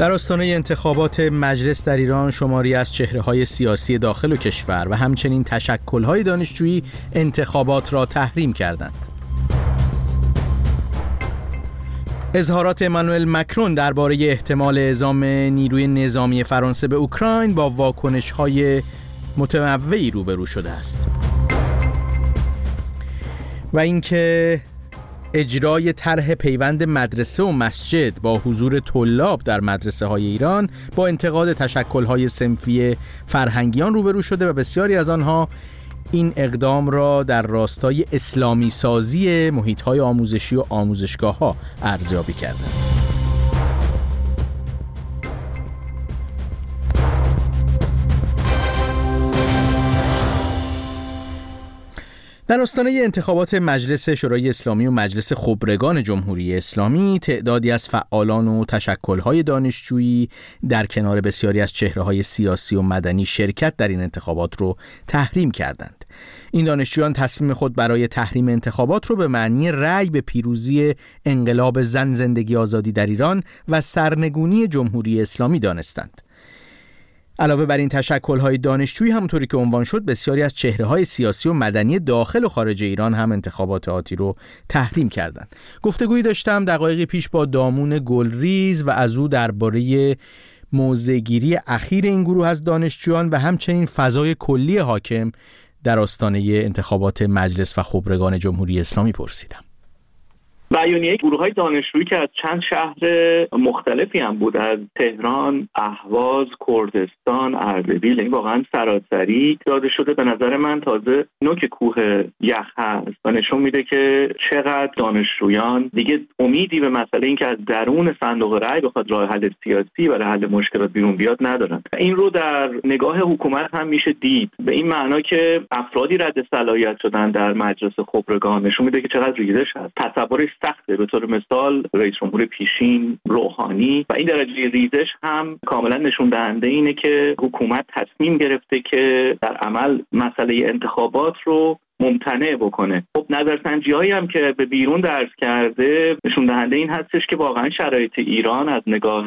در آستانه انتخابات مجلس در ایران شماری از چهره های سیاسی داخل و کشور و همچنین تشکل های دانشجویی انتخابات را تحریم کردند. اظهارات امانوئل مکرون درباره احتمال اعزام نیروی نظامی فرانسه به اوکراین با واکنش های متنوعی روبرو شده است. و اینکه اجرای طرح پیوند مدرسه و مسجد با حضور طلاب در مدرسه های ایران با انتقاد تشکل های سنفی فرهنگیان روبرو شده و بسیاری از آنها این اقدام را در راستای اسلامی سازی محیط های آموزشی و آموزشگاه ها ارزیابی کردند. در آستانه انتخابات مجلس شورای اسلامی و مجلس خبرگان جمهوری اسلامی تعدادی از فعالان و تشکلهای دانشجویی در کنار بسیاری از چهرههای سیاسی و مدنی شرکت در این انتخابات رو تحریم کردند. این دانشجویان تصمیم خود برای تحریم انتخابات رو به معنی رأی به پیروزی انقلاب زن زندگی آزادی در ایران و سرنگونی جمهوری اسلامی دانستند. علاوه بر این های دانشجویی همونطوری که عنوان شد بسیاری از چهره های سیاسی و مدنی داخل و خارج ایران هم انتخابات آتی رو تحریم کردند. گفتگویی داشتم دقایقی پیش با دامون گلریز و از او درباره موزگیری اخیر این گروه از دانشجویان و همچنین فضای کلی حاکم در آستانه انتخابات مجلس و خبرگان جمهوری اسلامی پرسیدم. بیانیه گروه های دانشجویی که از چند شهر مختلفی هم بود از تهران، اهواز، کردستان، اردبیل این واقعا سراسری داده شده. به نظر من تازه نوک کوه یخ هست و نشون میده که چقدر دانشجویان دیگه امیدی به مسئله اینکه از درون صندوق رأی بخواد راه حل سیاسی و حل مشکلات بیرون بیاد ندارن. این رو در نگاه حکومت هم میشه دید. به این معنا که افرادی رد صلاحیت شدن در مجلس خبرگان نشون میده که چقدر ریزش هست. تصورش سخته. به طور مثال رئیس جمهور پیشین روحانی و این درجه ریزش هم کاملا نشون دهنده اینه که حکومت تصمیم گرفته که در عمل مسئله انتخابات رو ممتنع بکنه. خب نظرسنجی هایی هم که به بیرون درس کرده نشون دهنده این هستش که واقعا شرایط ایران از نگاه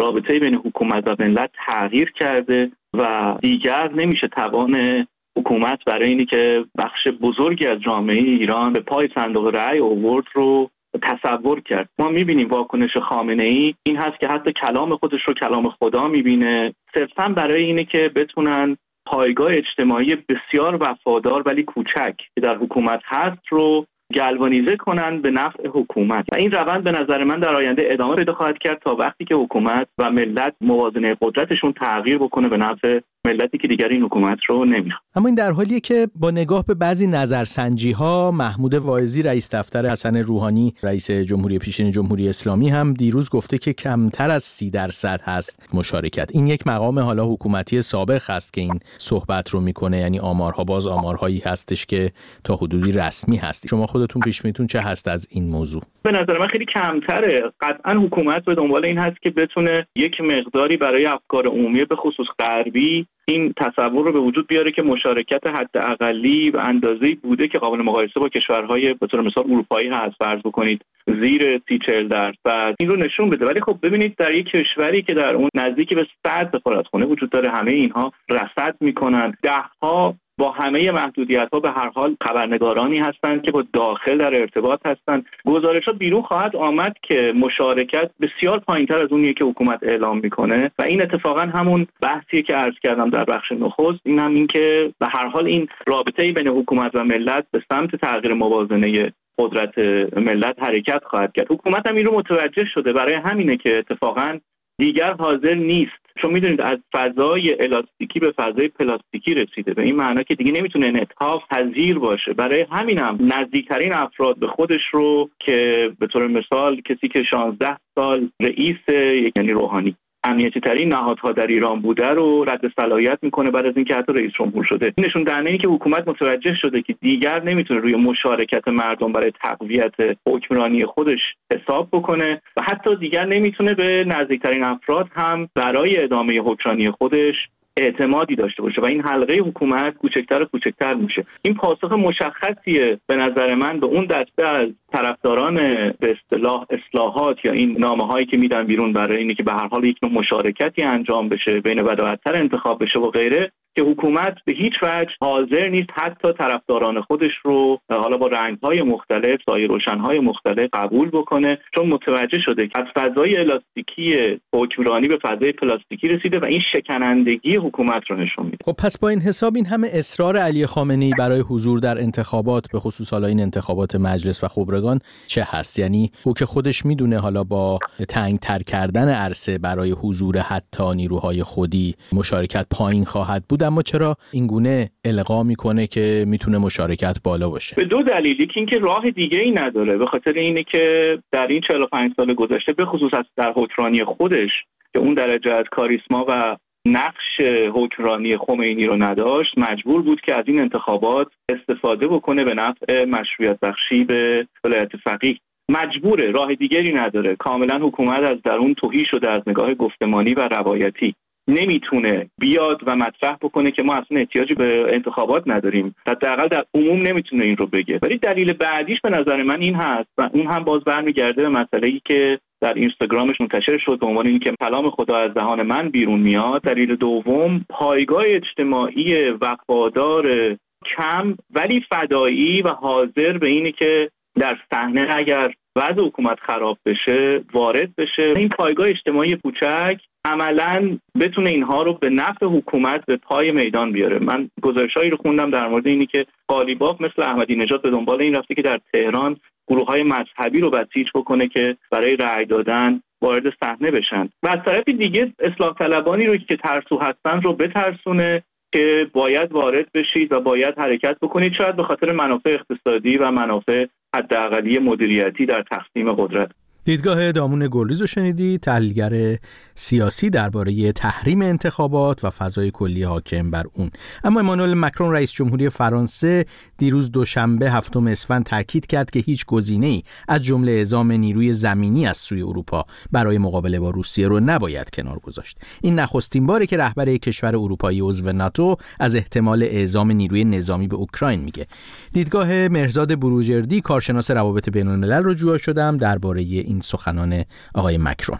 رابطه بین حکومت و ملت تغییر کرده و دیگر نمیشه توان حکومت برای اینی که بخش بزرگی از جامعه ایران به پای صندوق رأی اوورد رو تصور کرد. ما می‌بینیم واکنش خامنه ای این هست که حتی کلام خودش رو کلام خدا می‌بینه. صرفا برای اینه که بتونن پایگاه اجتماعی بسیار وفادار ولی کوچک که در حکومت هست رو گلوانیزه کنند به نفع حکومت. و این روند به نظر من در آینده ادامه پیدا خواهد کرد تا وقتی که حکومت و ملت موازنه قدرتشون تغییر بکنه به نفع ملتی که دیگر این حکومت رو نمی‌خواد. اما این در حالیه که با نگاه به بعضی نظرسنجی ها محمود واعظی رئیس دفتر حسن روحانی رئیس جمهوری پیشین جمهوری اسلامی هم دیروز گفته که کمتر از سی درصد هست مشارکت. این یک مقام حالا حکومتی سابق هست که این صحبت رو می‌کنه. یعنی آمارها باز آمارهایی هستش که تا حدودی رسمی هست. شما خودتون پیش میتون چه هست از این موضوع؟ به نظر من خیلی کمتره. قطعا حکومت به دنبال این هست که بتونه یک مقداری برای افکار عمومی به خصوص غربی این تصور رو به وجود بیاره که مشارکت حد اقلی و اندازه بوده که قابل مقایسه با کشورهای به طور مثال اروپایی هست. فرض بکنید زیر سی چل درصد. این رو نشون بده. ولی خب ببینید در یک کشوری که در اون نزدیکی به صد خونه وجود داره همه اینها رصد می‌کنن. ده ها با همه محدودیت ها به هر حال خبرنگارانی هستند که با داخل در ارتباط هستند. گزارش ها بیرون خواهد آمد که مشارکت بسیار پایینتر از اونیه که حکومت اعلام می‌کنه و این اتفاقا همون بحثیه که عرض کردم در بخش نخست. این هم این که به هر حال این رابطه بین حکومت و ملت به سمت تغییر موازنه قدرت ملت حرکت خواهد کرد. حکومت هم این رو متوجه شده. برای همینه که اتفاقا دیگر حاضر نیست. چون می‌دونید از فضای الاستیکی به فضای پلاستیکی رسیده به این معنا که دیگه نمی‌تونه انعطاف پذیر باشه. برای همینم نزدیکترین افراد به خودش رو که به طور مثال کسی که 16 سال رئیس یعنی روحانی امنیتی ترین نهادها در ایران بوده رو رد صلاحیت می‌کنه بعد از اینکه حتی رئیس جمهور شده. نشون دهنده این که حکومت متوجه شده که دیگر نمی‌تونه روی مشارکت مردم برای تقویت حکمرانی خودش حساب بکنه و حتی دیگر نمی‌تونه به نزدیکترین افراد هم برای ادامه حکمرانی خودش اعتمادی داشته باشه و این حلقه حکومت کوچکتر و کوچکتر میشه. این پاسخ مشخصیه به نظر من به اون دسته از طرفداران به اصطلاح اصلاحات یا این نامه هایی که میدن بیرون برای اینه که به هر حال یک نوع مشارکتی انجام بشه بین بداعتر انتخاب بشه و غیره که حکومت به هیچ وجه حاضر نیست حتی طرفداران خودش رو حالا با رنگهای مختلف سایه روشنهای مختلف قبول بکنه چون متوجه شده که از فضای الاستیکی حکمرانی به فضای پلاستیکی رسیده و این شکنندگی حکومت رو نشون میده. خب پس با این حساب این همه اصرار علی خامنه ای برای حضور در انتخابات به خصوص حالا این انتخابات مجلس و خبرگان چه هست؟ یعنی او که خودش می‌دونه حالا با تنگ تر کردن عرصه برای حضور حتی نیروهای خودی مشارکت پایین خواهد بود اما چرا این گونه القا می‌کنه که می‌تونه مشارکت بالا باشه؟ به دو دلیل. یکی اینکه راه دیگه ای نداره به خاطر اینه که در این 45 سال گذشته به خصوص در حکمرانی خودش که اون درجه از کاریسما و نقش حکمرانی خمینی رو نداشت مجبور بود که از این انتخابات استفاده بکنه به نفع مشروعیت بخشی به ولایت فقیه. مجبوره راه دیگری نداره. کاملا حکومت از درون توهی شده از نگاه گفتمانی و روایتی. نمی‌تونه بیاد و مطرح بکنه که ما اصلا احتیاجی به انتخابات نداریم. حداقل در عموم نمی‌تونه این رو بگه. ولی دلیل بعدیش به نظر من این هست و اون هم باز برمیگرده به مسئله ای که در اینستاگرامش منتشر شد به عنوان اینکه کلام خدا از دهان من بیرون میاد. دلیل دوم پایگاه اجتماعی وفادار کم ولی فدایی و حاضر به اینه که در صحنه اگر وضع حکومت خراب بشه وارد بشه. این پایگاه اجتماعی کوچک عملا بتونه اینها رو به نفع حکومت به پای میدان بیاره. من گزارشهایی رو خوندم در مورد اینی که قالیباف مثل احمدی نژاد به دنبال این رفته که در تهران گروه های مذهبی رو بسیج بکنه که برای رأی دادن وارد صحنه بشن. و از طرف دیگه اصلاح طلبانی رو که ترسو هستن رو بترسونه که باید وارد بشید و باید حرکت بکنید. شاید به خاطر منافع اقتصادی و منافع حداقلی مدیریتی در تقسیم قدرت. دیدگاه دامون گلریز رو شنیدی؟ تحلیلگر سیاسی درباره تحریم انتخابات و فضای کلی حاکم بر اون. اما امانوئل مکرون رئیس جمهوری فرانسه دیروز دوشنبه هفتم اسفند تاکید کرد که هیچ ای از جمله اعزام نیروی زمینی از سوی اروپا برای مقابله با روسیه رو نباید کنار گذاشت. این نخستین باره که رهبر کشور اروپایی عضو ناتو از احتمال اعزام نیروی نظامی به اوکراین میگه. دیدگاه مرزاد بروجردی کارشناس روابط بین الملل رو جویا شدم. درباره این سخنان آقای مکرون.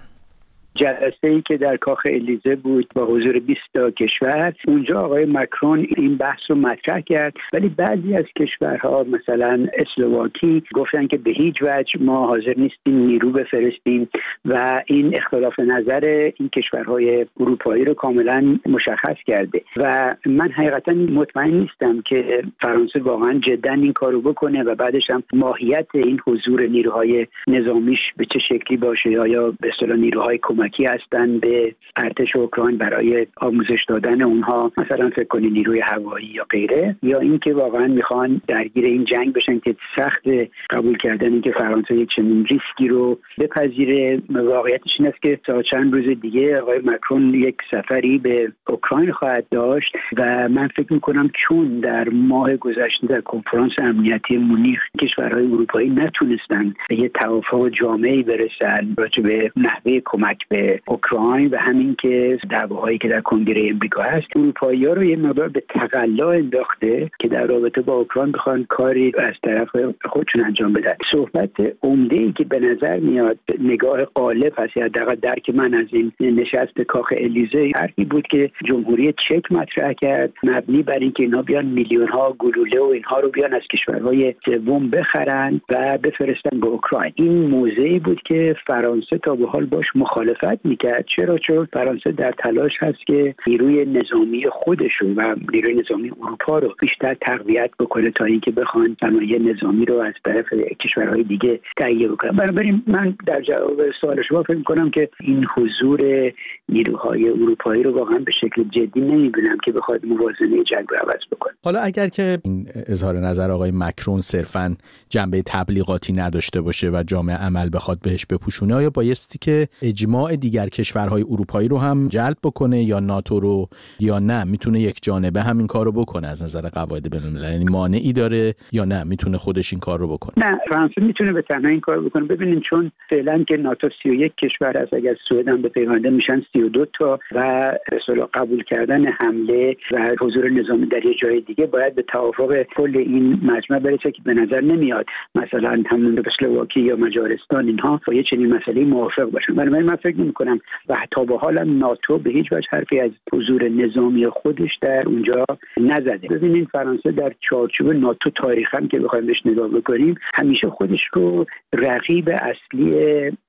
جلسه ای که در کاخ الیزه بود با حضور 20 تا کشور. اونجا آقای مکرون این بحث رو مطرح کرد. ولی بعضی از کشورها مثلا اسلواکی گفتن که به هیچ وجه ما حاضر نیستیم نیرو بفرستیم و این اختلاف نظر این کشورهای اروپایی رو کاملا مشخص کرده. و من حقیقتا مطمئن نیستم که فرانسه واقعا جدا این کارو بکنه و بعدش هم ماهیت این حضور نیروهای نظامیش به چه شکلی باشه یا به اصطلاح نیروهای کمکی هستن به ارتش اوکراین برای آموزش دادن اونها. مثلا فکر کنی نیروی هوایی یا غیره. یا اینکه واقعا می‌خوان درگیر این جنگ بشن که سخت قبول کردن اینکه فرانسه یک چنین ریسکی رو بپذیره. واقعیتش این است که تا چند روز دیگه آقای مکرون یک سفری به اوکراین خواهد داشت و من فکر می‌کنم چون در ماه گذشته در کنفرانس امنیتی مونیخ کشورهای اروپایی نتونستن به یه توافق جامعی برسن راجع به نحوه کمک به اوکراین و همین که دعواهایی که در کنگره امریکا هست اروپایی ها رو یه مقدار به تقلا انداخته که در رابطه با اوکراین بخوان کاری از طرف خودشون انجام بدن. صحبت عمده ای که به نظر میاد نگاه قالب هست یا حداقل درک من از این نشست کاخ الیزه حرفی بود که جمهوری چک مطرح کرد مبنی بر اینکه اینا بیان میلیون ها گلوله و اینها رو بیان از کشورهای سوم بخرن و بفرستن به اوکراین. این موضعی بود که فرانسه تا به حال باش مخالفت می‌کرد. چرا؟ چون فرانسه در تلاش هست که نیروی نظامی خودشون و نیروی نظامی اروپا رو بیشتر تقویت بکنه تا اینکه بخوان صنایع نظامی رو از طرف کشورهای دیگه تهیه بکنن. بنابراین من در جواب سوال شما فکر کنم که این حضور نیروهای اروپایی رو واقعا به شکل جدی نمی‌بینم که بخواد موازنه جنگ رو عوض بکنه. حالا اگر که این اظهار نظر آقای مکرون صرفا جنبه تبلیغاتی نداشته باشه و جامعه عمل بخواد بهش بپوشونه آیا بایستی که اجماع دیگر کشورهای اروپایی رو هم جلب بکنه یا ناتو رو یا نه؟ می‌تونه یک جانبه همین کار رو بکنه از نظر قواعد بین‌المللی. یعنی مانعی داره یا نه؟ می‌تونه خودش این کار رو بکنه. نه فرانسه می‌تونه به تنها این کار بکنه. ببینید چون فعلا که ناتو 31 کشور است اگر سوئد هم به پیونده میشن 32 تا و اصلا قبول کردن حمله و حضور نظامی در یه جای دیگه باید به توافق کل این مجمع برسه که به نظر نمیاد مثلا همون اسلواکی یا مجارستان اینها با یه چنین مسئله موافق باشن. بنابراین من فکر نمی کنم و تا به حال ناتو به هیچ وجه حرفی از حضور نظامی خودش در اونجا نزده. ببینید فرانسه در چارچوب ناتو تاریخا که بخوایم بهش نگاه بکنیم همیشه خودش رو رقیب اصلی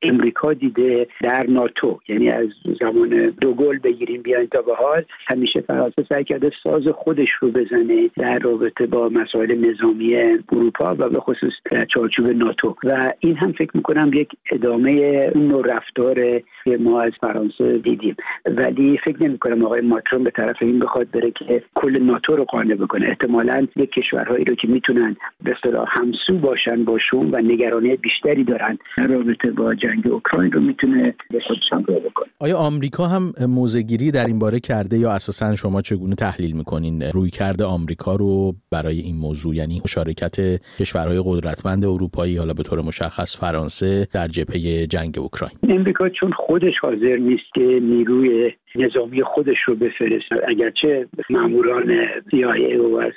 امریکا دیده در ناتو. یعنی از زمان دوگل بگیریم بیاین تا به حال همیشه فرانسه سعی کرده ساز خودش رو بزنه در رابطه با مسائل نظامی اروپا و به خصوص در چارچوب ناتو. و این هم فکر می‌کنم یک ادامه اون نوع رفتار که ما از فرانسه دیدیم. ولی فکر نمی کنم آقای ماکرون به طرف این بخواد بره که کل ناتو رو قانع بکنه. احتمالا یک کشورهایی رو که می‌تونن به اصطلاح همسو باشن با شوم و نگرانی بیشتری دارن در رابطه با جنگ اوکراین رو می‌تونه به خودش همراه بکنه. آیا آمریکا هم موزگیری در این باره کرده یا اساسا شما چگونه تحلیل می‌کنین؟ روی کرده آمریکا رو برای این موضوع یعنی مشارکت کشورهای قدرتمند اروپایی حالا به طور مشخص فرانسه در جبهه جنگ اوکراین؟ امریکا چون خودش حاضر نیست که نیروی نظامی خودش رو بفرست اگرچه ماموران CIA و از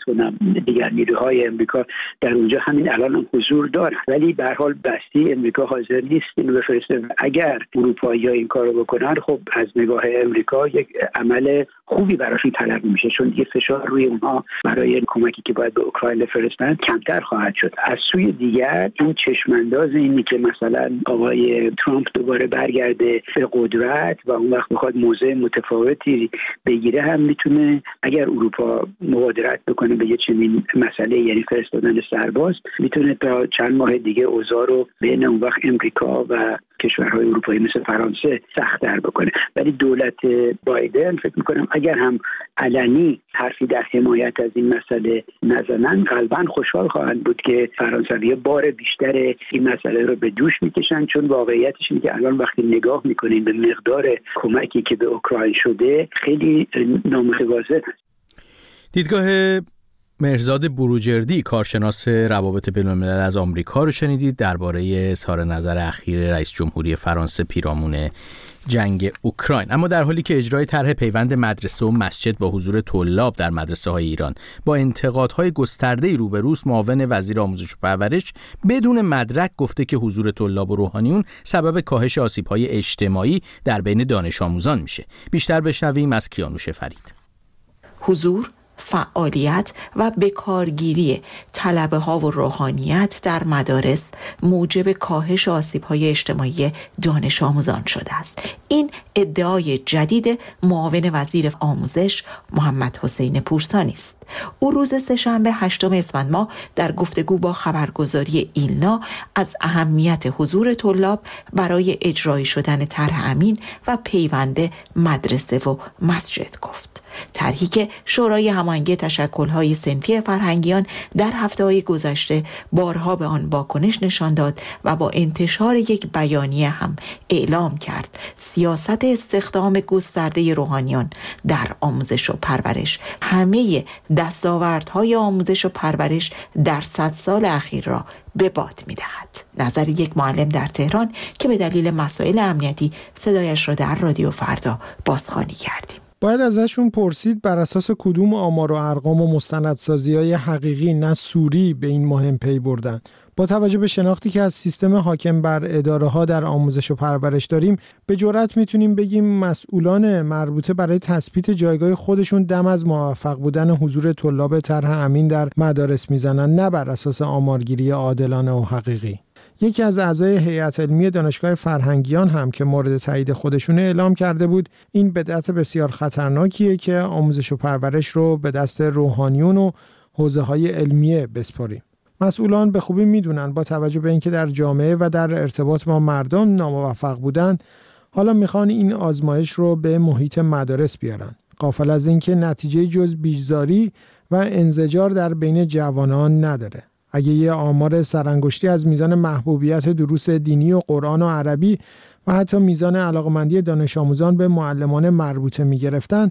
دیگر نیروهای امریکا در اونجا همین الان هم حضور دارن. ولی به حال بستی امریکا حاضر نیست اینو بفرسته. اگر اروپایی این کار رو بکنن خب از نگاه امریکا یک عمل خوبی براشون طلب میشه. چون دیگه فشار روی اونها برای کمکی که باید به اوکراین بفرستن کمتر خواهد شد. از سوی دیگر این چشمانداز اینی که مثلا آقای ترامپ دوباره برگرده به قدرت و اون وقت بخواد موضع متفاوتی بگیره هم می‌تونه اگر اروپا مبادرت بکنه به یه چنین مسئله یعنی فرستادن سرباز می‌تونه تا چند ماه دیگه اوضاع رو بین اون وقت امریکا و کشورهای اروپایی مثل فرانسه سختتر بکنه. ولی دولت بایدن فکر می‌کنم اگر هم علنی حرفی در حمایت از این مسئله نزنن غالبا خوشحال خواهند بود که فرانسوی بار بیشتر این مسئله رو به دوش می‌کشن چون واقعیتش اینه که الان وقتی نگاه می‌کنیم به مقدار کمکی که به اوکراین شده خیلی نامتوازن هست دیدگاه مرزاد بروجردی کارشناس روابط بین از آمریکا رو شنیدید درباره اظهار نظر اخیر رئیس جمهوری فرانسه پیرامون جنگ اوکراین. اما در حالی که اجرای طرح پیوند مدرسه و مسجد با حضور طلاب در مدرسه های ایران با انتقادهای گسترده روبروست معاون وزیر آموزش و پرورش بدون مدرک گفته که حضور طلاب و روحانیون سبب کاهش های اجتماعی در بین دانش آموزان میشه. بیشتر بشنویم از کیانوش فرید. حضور فعالیت و بکارگیری طلبه ها و روحانیت در مدارس موجب کاهش آسیب های اجتماعی دانش آموزان شده است. این ادعای جدید معاون وزیر آموزش محمد حسین پورسانی است. او روز سهشنبه هشتم اسفند ماه در گفتگو با خبرگزاری ایلنا از اهمیت حضور طلاب برای اجرای شدن طرح امین و پیوند مدرسه و مسجد گفت. طرحی که شورای هماهنگی تشکل‌های سنفی فرهنگیان در هفته های گذشته بارها به آن واکنش نشان داد و با انتشار یک بیانیه هم اعلام کرد سیاست استخدام گسترده روحانیان در آموزش و پرورش همه دستاوردهای آموزش و پرورش در صد سال اخیر را به باد می دهد. نظر یک معلم در تهران که به دلیل مسائل امنیتی صدایش را در رادیو فردا بازخوانی کردیم. باید ازشون پرسید بر اساس کدوم آمار و ارقام و مستندسازی های حقیقی نه سوری به این مهم پی بردن. با توجه به شناختی که از سیستم حاکم بر اداره ها در آموزش و پرورش داریم به جرات می‌تونیم بگیم مسئولان مربوطه برای تثبیت جایگاه خودشون دم از موفق بودن حضور طلاب طرح امین در مدارس می‌زنن نه بر اساس آمارگیری عادلانه و حقیقی. یکی از اعضای هیئت علمی دانشگاه فرهنگیان هم که مورد تایید خودشون اعلام کرده بود این بدعت بسیار خطرناکیه که آموزش و پرورش رو به دست روحانیون و حوزه های علمیه بسپاریم مسئولان به خوبی می‌دونن با توجه به اینکه در جامعه و در ارتباط با مردم ناموفق بودن حالا می‌خوان این آزمایش رو به محیط مدارس بیارن. قافل از اینکه نتیجه جز بیجزاری و انزجار در بین جوانان نداره. اگه یه آمار سرانگشتی از میزان محبوبیت دروس دینی و قرآن و عربی و حتی میزان علاقمندی دانش آموزان به معلمان مربوطه می گرفتن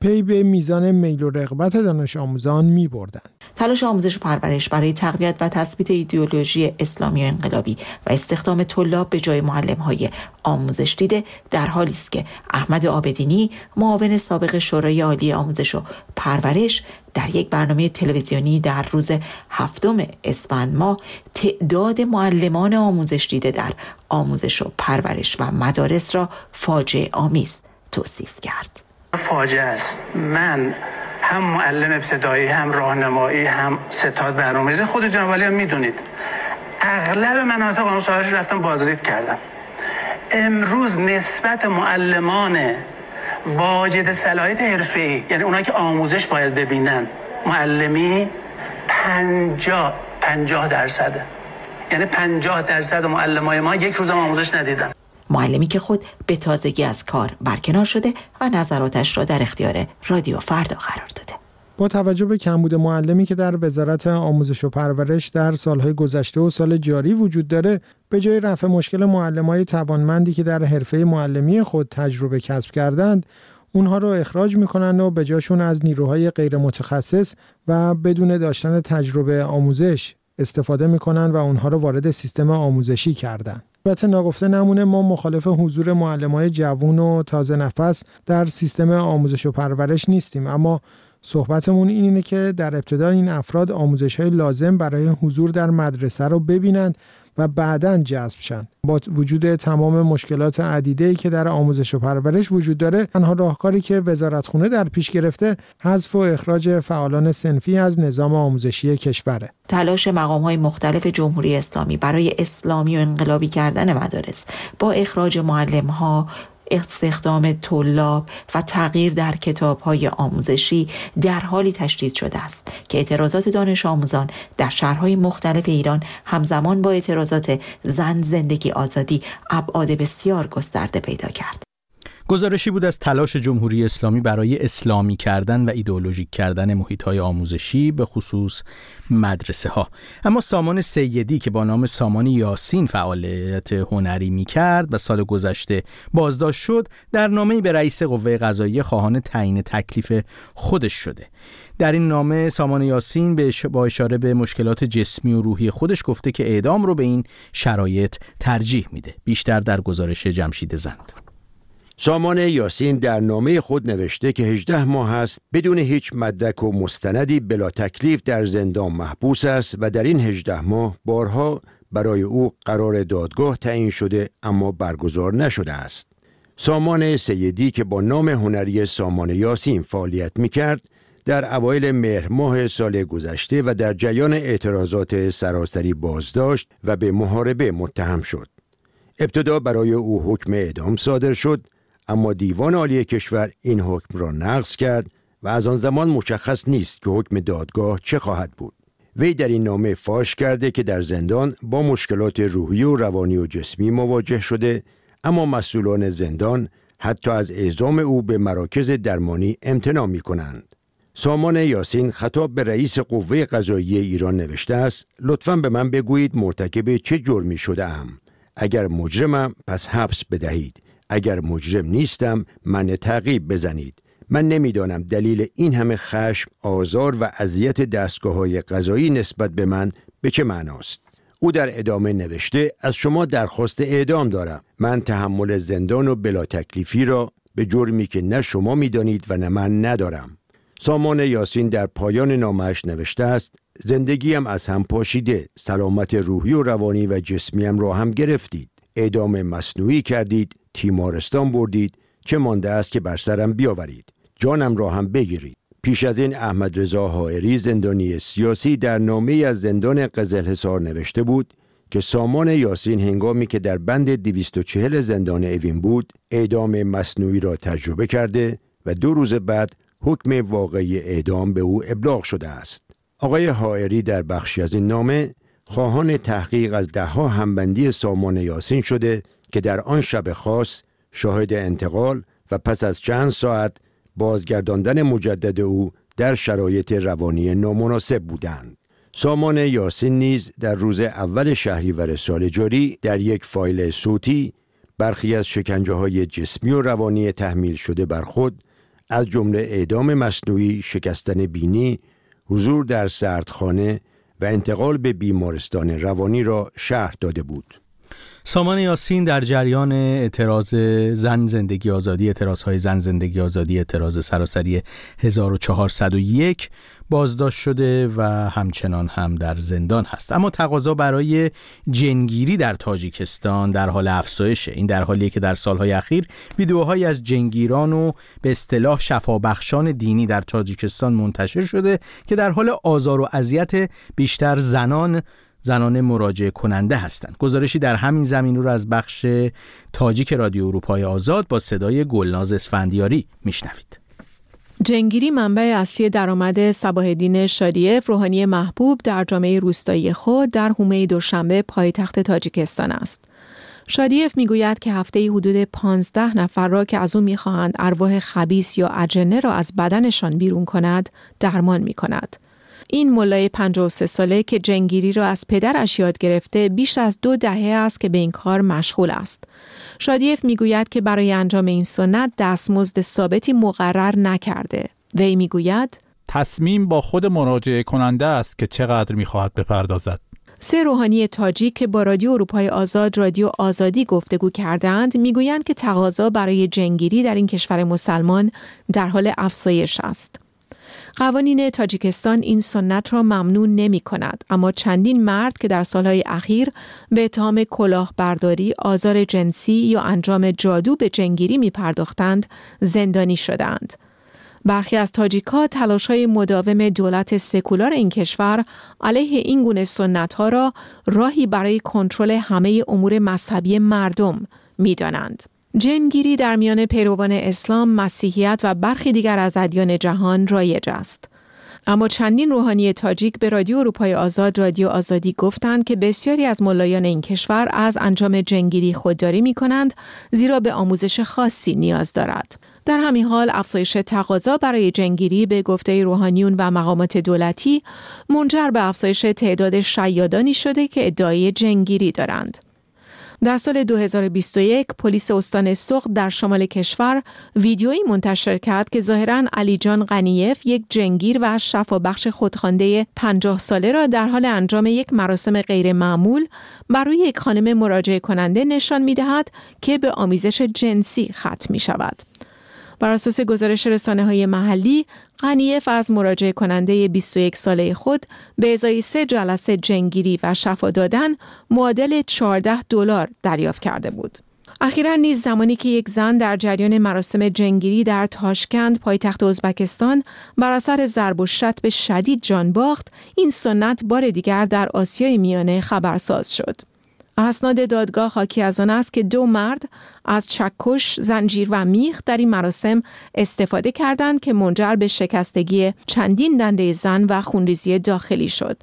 پی به میزان میل و رغبت دانش آموزان می بردن. تلاش آموزش و پرورش برای تقویت و تثبیت ایدئولوژی اسلامی و انقلابی و استخدام طلاب به جای معلم های آموزش دیده در حالی است که احمد آبدینی معاون سابق شورای عالی آموزش و پرورش در یک برنامه تلویزیونی در روز هفتم اسفند ماه تعداد معلمان آموزش دیده در آموزش و پرورش و مدارس را فاجعه آمیز توصیف کرد. فاجعه است. من هم معلم ابتدایی هم راهنمایی هم ستاد برنامه‌ریزی. خود جناب هم می‌دونید. اغلب مناطق آن سالش رفتم بازدید کردم. امروز نسبت معلمان واجد صلاحیت حرفه‌ای یعنی اونایی که آموزش باید ببینن معلمی پنجاه پنجاه درصده. یعنی پنجاه درصد معلمای ما یک روز آموزش ندیدن. معلمی که خود به تازگی از کار برکنار شده و نظراتش را در اختیار رادیو فردا قرار داده با توجه به کمبود معلمی که در وزارت آموزش و پرورش در سالهای گذشته و سال جاری وجود داره به جای رفع مشکل معلمای توانمندی که در حرفه معلمی خود تجربه کسب کردند اونها رو اخراج می‌کنن و به جاشون از نیروهای غیر متخصص و بدون داشتن تجربه آموزش استفاده می‌کنن و اونها رو وارد سیستم آموزشی کردن. البته ناگفته نمونه ما مخالف حضور های جوون و تازه نفس در سیستم آموزش و پرورش نیستیم. اما صحبتمون اینه که در ابتدا این افراد آموزش های لازم برای حضور در مدرسه رو ببینند و بعدا جذب شن. با وجود تمام مشکلات عدیده که در آموزش و پرورش وجود داره تنها راهکاری که وزارتخونه در پیش گرفته حذف و اخراج فعالان سنفی از نظام آموزشی کشوره. تلاش مقام های مختلف جمهوری اسلامی برای اسلامی و انقلابی کردن مدارس با اخراج معلم ها استخدام طلاب و تغییر در کتاب های آموزشی در حالی تشدید شده است که اعتراضات دانش آموزان در شهرهای مختلف ایران همزمان با اعتراضات زن زندگی آزادی ابعاد بسیار گسترده پیدا کرد. گزارشی بود از تلاش جمهوری اسلامی برای اسلامی کردن و ایدئولوژیک کردن محیط های آموزشی به خصوص مدرسه ها اما سامان سیدی که با نام سامان یاسین فعالیت هنری می کرد و سال گذشته بازداشت شد در نامه به رئیس قوه قضاییه خواهان تعیین تکلیف خودش شده. در این نامه سامان یاسین با اشاره به مشکلات جسمی و روحی خودش گفته که اعدام رو به این شرایط ترجیح میده. بیشتر در گزارش جمشید زند. سامان یاسین در نامه خود نوشته که 18 ماه است بدون هیچ مدرک و مستندی بلا تکلیف در زندان محبوس است و در این 18 ماه بارها برای او قرار دادگاه تعیین شده اما برگزار نشده است. سامان سیدی که با نام هنری سامان یاسین فعالیت می کرد در اوایل مهر ماه سال گذشته و در جریان اعتراضات سراسری بازداشت و به محاربه متهم شد. ابتدا برای او حکم اعدام صادر شد اما دیوان عالی کشور این حکم را نقض کرد و از آن زمان مشخص نیست که حکم دادگاه چه خواهد بود. وی در این نامه فاش کرده که در زندان با مشکلات روحی و روانی و جسمی مواجه شده اما مسئولان زندان حتی از اعزام او به مراکز درمانی امتناع می کنند. سامان یاسین خطاب به رئیس قوه قضایی ایران نوشته است لطفا به من بگویید مرتکب چه جرمی شده ام اگر مجرمم پس حبس بدهید. اگر مجرم نیستم من تعقیب بزنید. من نمی‌دانم دلیل این همه خشم، آزار و اذیت دستگاه های قضایی نسبت به من به چه معناست؟ او در ادامه نوشته از شما درخواست اعدام دارم. من تحمل زندان و بلا تکلیفی را به جرمی که نه شما می‌دانید و نه من ندارم. سامان یاسین در پایان نامش نوشته است زندگیم از هم پاشیده سلامت روحی و روانی و جسمیم را هم گرفتید. اعدام مصنوعی کردید تیمارستان بردید چه مانده است که بر سرم بیاورید. جانم را هم بگیرید. پیش از این احمد رضا حائری زندانی سیاسی در نامه از زندان قزل حصار نوشته بود که سامان یاسین هنگامی که در بند 240 زندان اوین بود اعدام مصنوعی را تجربه کرده و دو روز بعد حکم واقعی اعدام به او ابلاغ شده است. آقای حائری در بخشی از این نامه خواهان تحقیق از دهها همبندی سامان یاسین شده که در آن شب خاص شاهد انتقال و پس از چند ساعت بازگرداندن مجدد او در شرایط روانی نامناسب بودند. سامان یاسین نیز در روز اول شهریور سال جاری در یک فایل صوتی برخی از شکنجه های جسمی و روانی تحمیل شده بر خود از جمله اعدام مصنوعی، شکستن بینی، حضور در سردخانه و انتقال به بیمارستان روانی را شهر داده بود. سامان یاسین در جریان اعتراض زن زندگی آزادی اعتراض های زن زندگی آزادی اعتراض سراسری 1401 بازداشت شده و همچنان هم در زندان هست. اما تقاضا برای جنگیری در تاجیکستان در حال افزایشه. این در حالیه که در سالهای اخیر ویدیوهایی از جنگیران و به اصطلاح شفابخشان دینی در تاجیکستان منتشر شده که در حال آزار و اذیت بیشتر زنان زنان مراجعه کننده هستند. گزارشی در همین زمین رو از بخش تاجیک رادیو اروپای آزاد با صدای گلناز اسفندیاری میشنوید. جنگیری منبع اصلی درآمد صباح شادیف روحانی محبوب در جامعه روستایی خود در حومه دوشنبه پایتخت تاجیکستان است. شادیف می‌گوید که هفته حدود 15 نفر را که از او می‌خواهند ارواح خبیس یا اجنه را از بدنشان بیرون کند درمان می کند. این ملای 53 ساله که جنگیری را از پدرش یاد گرفته بیش از دو دهه است که به این کار مشغول است. شادیف می‌گوید که برای انجام این سنت دستمزد ثابتی مقرر نکرده. وی می‌گوید تصمیم با خود مراجعه کننده است که چقدر می‌خواهد بپردازد. سه روحانی تاجیک که با رادیو اروپای آزاد رادیو آزادی گفتگو کردند می‌گویند که تقاضا برای جنگیری در این کشور مسلمان در حال افزایش است. قوانین تاجیکستان این سنت را ممنون نمی کند اما چندین مرد که در سالهای اخیر به اتهام کلاهبرداری، آزار جنسی یا انجام جادو به جنگیری می پرداختند زندانی شدند. برخی از تاجیکا تلاش های مداوم دولت سکولار این کشور علیه این گونه سنت ها را راهی برای کنترل همه امور مذهبی مردم می دانند. جنگیری در میان پیروان اسلام، مسیحیت و برخی دیگر از ادیان جهان رایج است. اما چندین روحانی تاجیک به رادیو اروپای آزاد رادیو آزادی گفتند که بسیاری از ملایان این کشور از انجام جنگیری خودداری می کنند زیرا به آموزش خاصی نیاز دارد. در همین حال افزایش تقاضا برای جنگیری به گفته روحانیون و مقامات دولتی منجر به افزایش تعداد شیادانی شده که ادعای جنگیری دارند. در سال 2021 پلیس استان سوق در شمال کشور ویدیویی منتشر کرد که ظاهرا علی جان غنیف یک جنگیر و شفابخش خودخوانده 50 ساله را در حال انجام یک مراسم غیر معمول بر روی یک خانم مراجعه کننده نشان می دهد که به آمیزش جنسی ختم می شود. بر اساس گزارش رسانه های محلی غنیف از مراجعه کننده 21 ساله خود به ازای سه جلسه جنگیری و شفا دادن معادل 14 دلار دریافت کرده بود. اخیرا نیز زمانی که یک زن در جریان مراسم جنگیری در تاشکند پایتخت ازبکستان بر اثر ضرب و به شدید جان باخت این سنت بار دیگر در آسیای میانه خبرساز شد اسناد دادگاه حاکی از آن است که دو مرد از چکش، زنجیر و میخ در این مراسم استفاده کردند که منجر به شکستگی چندین دنده زن و خونریزی داخلی شد.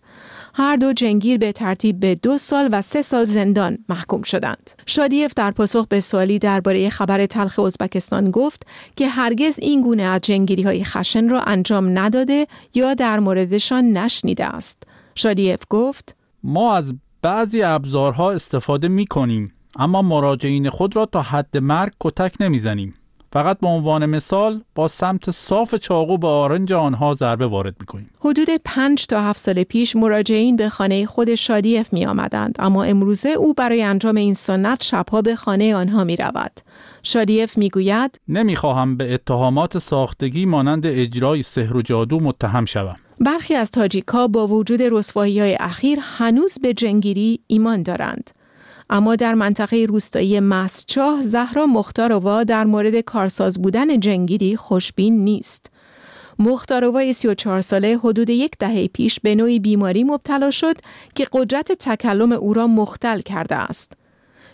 هر دو جنگیر به ترتیب به دو سال و سه سال زندان محکوم شدند. شادیف در پاسخ به سوالی درباره خبر تلخ ازبکستان گفت که هرگز این گونه از جنگیری های خشن را انجام نداده یا در موردشان نشنیده است. شادیف گفت ما از بعضی ابزارها استفاده می کنیم اما مراجعین خود را تا حد مرگ کتک نمی‌زنیم. فقط به عنوان مثال با سمت صاف چاقو به آرنج آنها ضربه وارد می کنیم. حدود پنج تا هفت سال پیش مراجعین به خانه خود شادیف می آمدند اما امروزه او برای انجام این سنت شبها به خانه آنها می رود. شادیف می گوید نمی خواهم به اتهامات ساختگی مانند اجرای سحر و جادو متهم شوم. برخی از تاجیکا با وجود رسوایی های اخیر هنوز به جنگیری ایمان دارند. اما در منطقه روستایی مسچاه زهرا مختاروا در مورد کارساز بودن جنگیری خوشبین نیست. مختاروا 34 ساله حدود یک دهه پیش به نوعی بیماری مبتلا شد که قدرت تکلم او را مختل کرده است.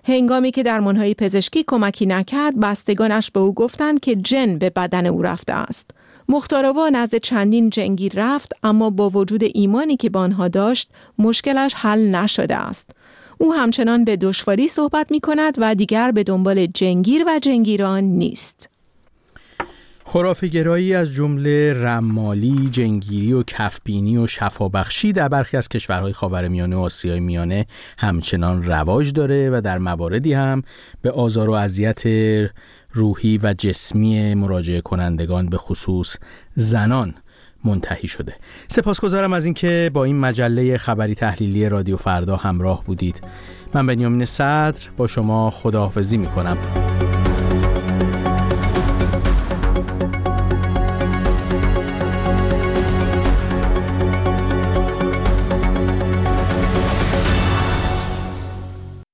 هنگامی که درمانهای پزشکی کمکی نکرد بستگانش به او گفتند که جن به بدن او رفته است. مختاروا نزد چندین جنگی رفت اما با وجود ایمانی که به آنها داشت مشکلش حل نشده است. او همچنان به دشواری صحبت می کند و دیگر به دنبال جنگیر و جنگیران نیست. خرافگرایی از جمله رمالی، جنگیری و کفبینی و شفابخشی در برخی از کشورهای خاورمیانه و آسیای میانه همچنان رواج داره و در مواردی هم به آزار و اذیت روحی و جسمی مراجعه کنندگان به خصوص زنان منتهی شده. سپاسگزارم از اینکه با این مجله خبری تحلیلی رادیو فردا همراه بودید. من بنیامین صدر با شما خداحافظی می کنم